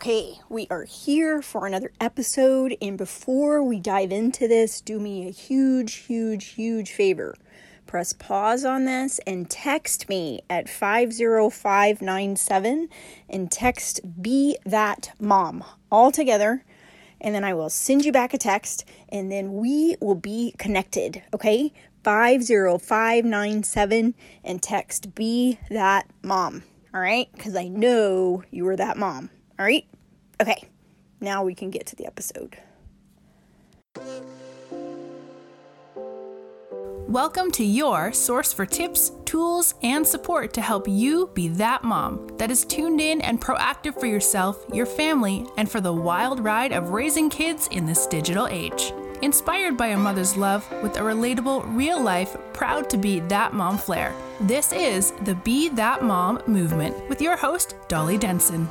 Okay, we are here for another episode. And before we dive into this, do me a huge, huge, huge favor. Press pause on this and text me at 50597 and text be that mom all together. And then I will send you back a text and then we will be connected. Okay, 50597 and text be that mom. All right, because I know you are that mom. All right? Okay, now we can get to the episode. Welcome to your source for tips, tools, and support to help you be that mom that is tuned in and proactive for yourself, your family, and for the wild ride of raising kids in this digital age. Inspired by a mother's love with a relatable, real life, proud to be that mom flair. This is the Be That Mom movement with your host, Dolly Denson.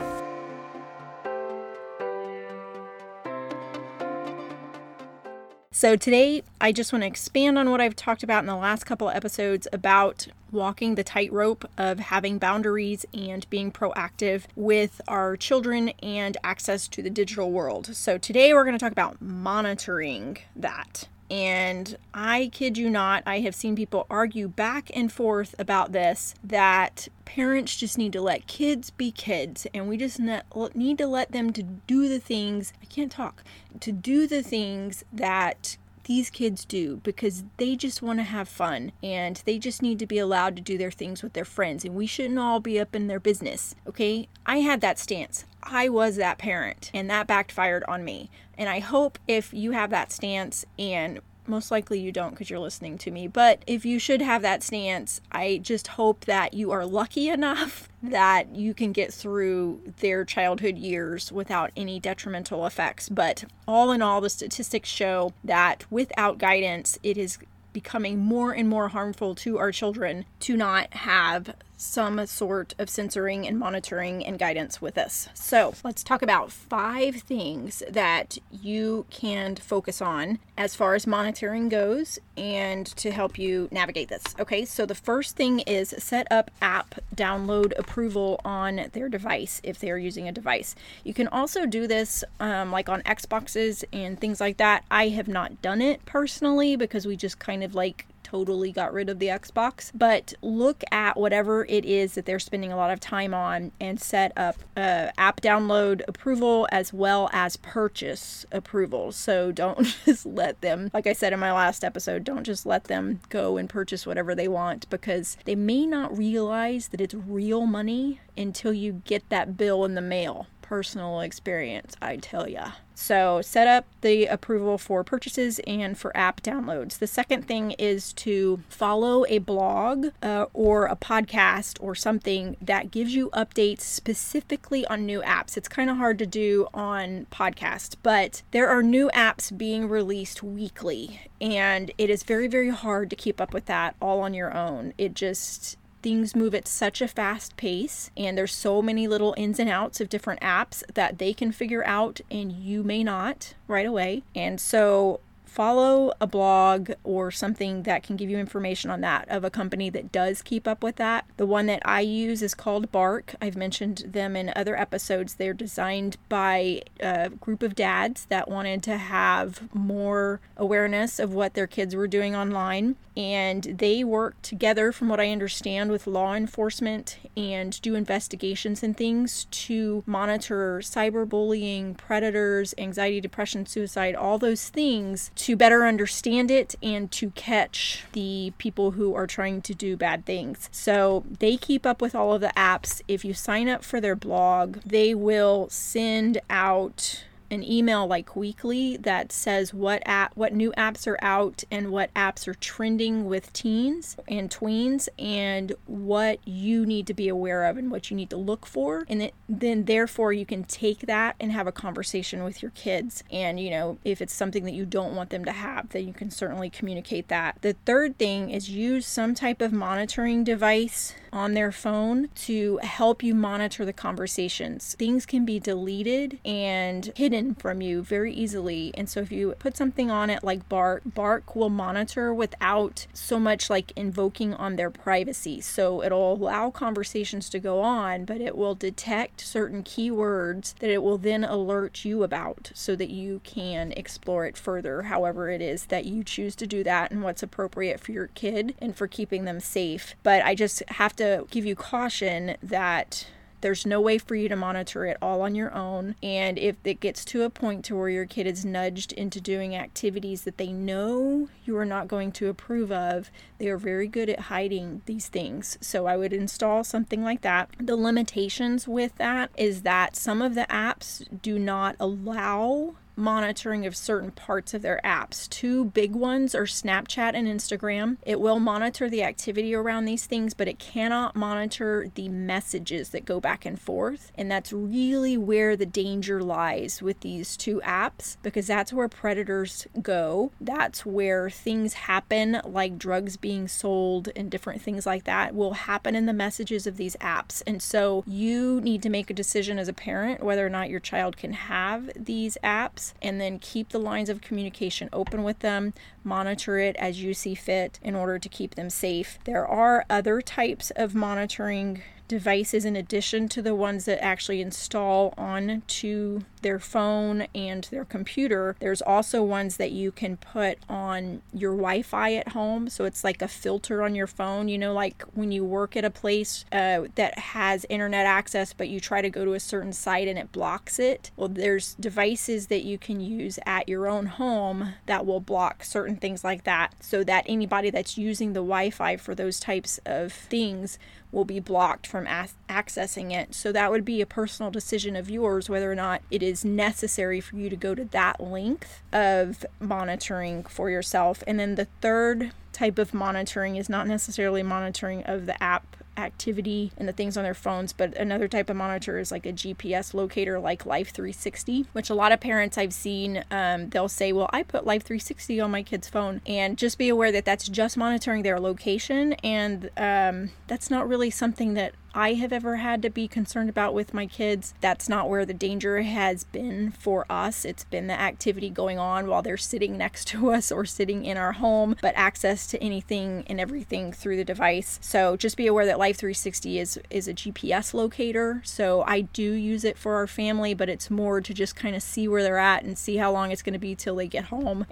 So, today I just want to expand on what I've talked about in the last couple episodes about walking the tightrope of having boundaries and being proactive with our children and access to the digital world. So, today we're going to talk about monitoring that. And I kid you not, I have seen people argue back and forth about this that parents just need to let kids be kids and we just need to let them to do the things, I can't talk, to do the things that these kids do because they just want to have fun and they just need to be allowed to do their things with their friends and we shouldn't all be up in their business. Okay? I had that stance. I was that parent and that backfired on me. And I hope if you have that stance and most likely you don't because you're listening to me. But if you should have that stance, I just hope that you are lucky enough that you can get through their childhood years without any detrimental effects. But all in all, the statistics show that without guidance, it is becoming more and more harmful to our children to not have some sort of censoring and monitoring and guidance with us. So, let's talk about five things that you can focus on as far as monitoring goes and to help you navigate this. Okay, so the first thing is set up app download approval on their device if they are using a device. You can also do this um, like on Xboxes and things like that. I have not done it personally because we just kind of like totally got rid of the Xbox, but look at whatever it is that they're spending a lot of time on and set up uh, app download approval as well as purchase approval. So don't just let them, like I said in my last episode, don't just let them go and purchase whatever they want because they may not realize that it's real money until you get that bill in the mail. Personal experience, I tell ya. So, set up the approval for purchases and for app downloads. The second thing is to follow a blog uh, or a podcast or something that gives you updates specifically on new apps. It's kind of hard to do on podcast, but there are new apps being released weekly, and it is very, very hard to keep up with that all on your own. It just things move at such a fast pace and there's so many little ins and outs of different apps that they can figure out and you may not right away. And so follow a blog or something that can give you information on that of a company that does keep up with that. The one that I use is called Bark. I've mentioned them in other episodes. They're designed by a group of dads that wanted to have more awareness of what their kids were doing online. And they work together, from what I understand, with law enforcement and do investigations and things to monitor cyberbullying, predators, anxiety, depression, suicide, all those things to better understand it and to catch the people who are trying to do bad things. So they keep up with all of the apps. If you sign up for their blog, they will send out an email like weekly that says what app what new apps are out and what apps are trending with teens and tweens and what you need to be aware of and what you need to look for. And it, then therefore you can take that and have a conversation with your kids. And you know if it's something that you don't want them to have then you can certainly communicate that. The third thing is use some type of monitoring device on their phone to help you monitor the conversations. Things can be deleted and hidden hidden from you very easily. And so if you put something on it like Bark, Bark will monitor without so much like invoking on their privacy. So it'll allow conversations to go on, but it will detect certain keywords that it will then alert you about so that you can explore it further, however it is that you choose to do that and what's appropriate for your kid and for keeping them safe. But I just have to give you caution that there's no way for you to monitor it all on your own. And if it gets to a point to where your kid is nudged into doing activities that they know you are not going to approve of, they are very good at hiding these things. So I would install something like that. The limitations with that is that some of the apps do not allow monitoring of certain parts of their apps. Two big ones are Snapchat and Instagram. It will monitor the activity around these things, but it cannot monitor the messages that go back and forth. And that's really where the danger lies with these two apps because that's where predators go. That's where things happen, like drugs being sold and different things like that, will happen in the messages of these apps. And so you need to make a decision as a parent whether or not your child can have these apps and then keep the lines of communication open with them, monitor it as you see fit in order to keep them safe. There are other types of monitoring devices in addition to the ones that actually install onto their phone and their computer. There's also ones that you can put on your Wi Fi at home. So it's like a filter on your phone. You know, like when you work at a place uh, that has internet access, but you try to go to a certain site and it blocks it. Well, there's devices that you can use at your own home that will block certain things like that so that anybody that's using the Wi Fi for those types of things will be blocked from accessing it. So that would be a personal decision of yours whether or not it is necessary for you to go to that length of monitoring for yourself. And then the third type of monitoring is not necessarily monitoring of the app activity and the things on their phones. But another type of monitor is like a GPS locator, like Life 360, which a lot of parents I've seen, um, they'll say, Well, I put Life 360 on my kid's phone. And just be aware that that's just monitoring their location. And um, that's not really something that I have ever had to be concerned about with my kids. That's not where the danger has been for us. It's been the activity going on while they're sitting next to us or sitting in our home, but access to anything and everything through the device. So just be aware that Life 360 is is a GPS locator. So I do use it for our family, but it's more to just kind of see where they're at and see how long it's going to be till they get home.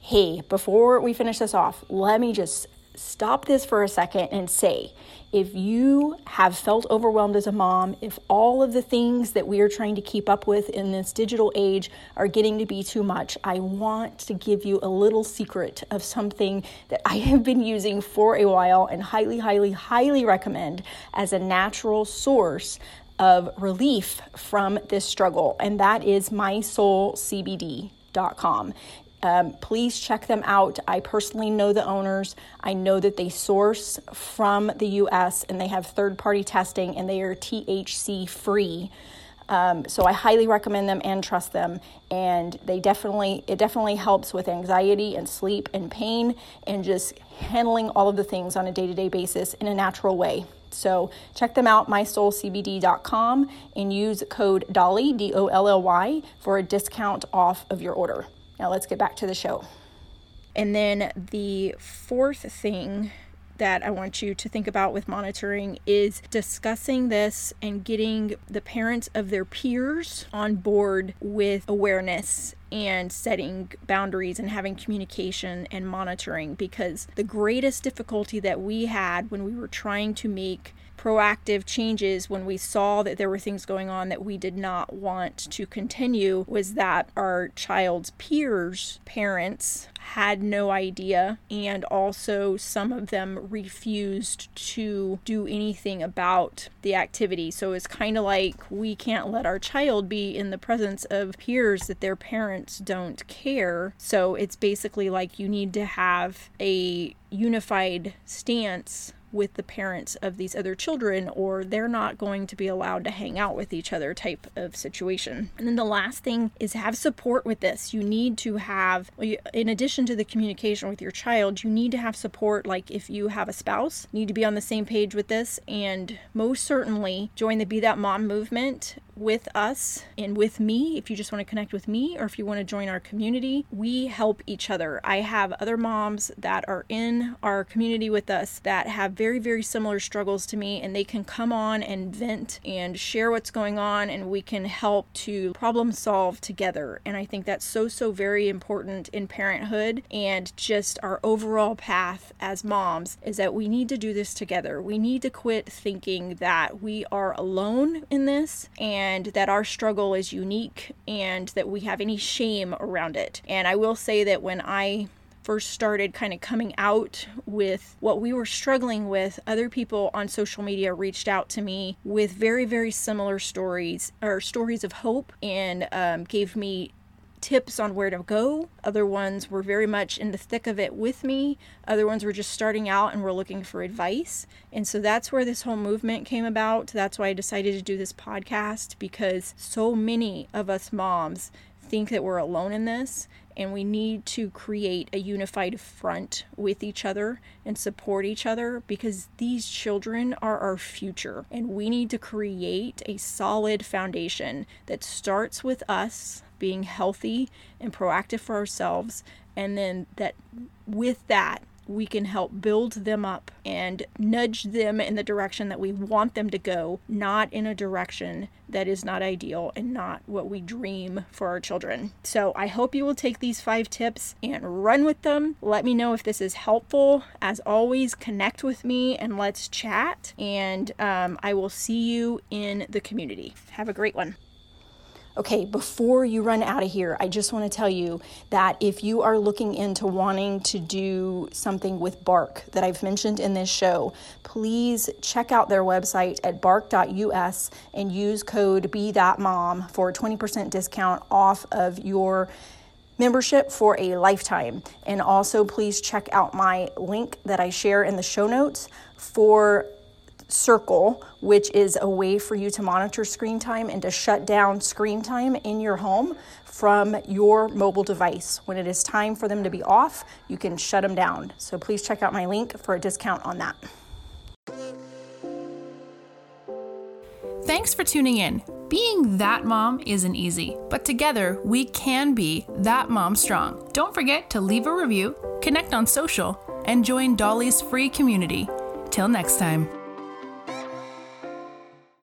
Hey, before we finish this off, let me just stop this for a second and say if you have felt overwhelmed as a mom, if all of the things that we are trying to keep up with in this digital age are getting to be too much, I want to give you a little secret of something that I have been using for a while and highly, highly, highly recommend as a natural source of relief from this struggle, and that is mysoulcbd.com. Um, please check them out. I personally know the owners. I know that they source from the US and they have third party testing and they are THC free. Um, so I highly recommend them and trust them. And they definitely, it definitely helps with anxiety and sleep and pain and just handling all of the things on a day to day basis in a natural way. So check them out, mysoulcbd.com, and use code DOLLY, D O L L Y, for a discount off of your order. Now let's get back to the show. And then the fourth thing that I want you to think about with monitoring is discussing this and getting the parents of their peers on board with awareness and setting boundaries and having communication and monitoring because the greatest difficulty that we had when we were trying to make proactive changes when we saw that there were things going on that we did not want to continue was that our child's peers, parents, had no idea, and also some of them refused to do anything about the activity. So it's kind of like we can't let our child be in the presence of peers that their parents don't care. So it's basically like you need to have a unified stance with the parents of these other children, or they're not going to be allowed to hang out with each other type of situation. And then the last thing is have support with this. You need to have, in addition to the communication with your child, you need to have support. Like if you have a spouse, need to be on the same page with this, and most certainly join the Be That Mom movement with us and with me, if you just want to connect with me or if you want to join our community, we help each other. I have other moms that are in our community with us that have very, very very similar struggles to me, and they can come on and vent and share what's going on, and we can help to problem solve together. And I think that's so, so very important in parenthood and just our overall path as moms is that we need to do this together. We need to quit thinking that we are alone in this and that our struggle is unique and that we have any shame around it. And I will say that when I first started kind of coming out with what we were struggling with, other people on social media reached out to me with very, very similar stories or stories of hope and um, gave me tips on where to go. Other ones were very much in the thick of it with me. Other ones were just starting out and were looking for advice. And so that's where this whole movement came about. That's why I decided to do this podcast because so many of us moms think that we're alone in this and we need to create a unified front with each other and support each other because these children are our future. And we need to create a solid foundation that starts with us being healthy and proactive for ourselves and then that with that we can help build them up and nudge them in the direction that we want them to go, not in a direction that is not ideal and not what we dream for our children. So I hope you will take these five tips and run with them. Let me know if this is helpful. As always, connect with me and let's chat. And um, I will see you in the community. Have a great one. Okay, before you run out of here, I just want to tell you that if you are looking into wanting to do something with Bark that I've mentioned in this show, please check out their website at bark.us and use code Be That Mom for a 20% discount off of your membership for a lifetime. And also, please check out my link that I share in the show notes for Circle, which is a way for you to monitor screen time and to shut down screen time in your home from your mobile device. When it is time for them to be off, you can shut them down. So please check out my link for a discount on that. Thanks for tuning in. Being that mom isn't easy, but together we can be that mom strong. Don't forget to leave a review, connect on social, and join Dolly's free community. Till next time.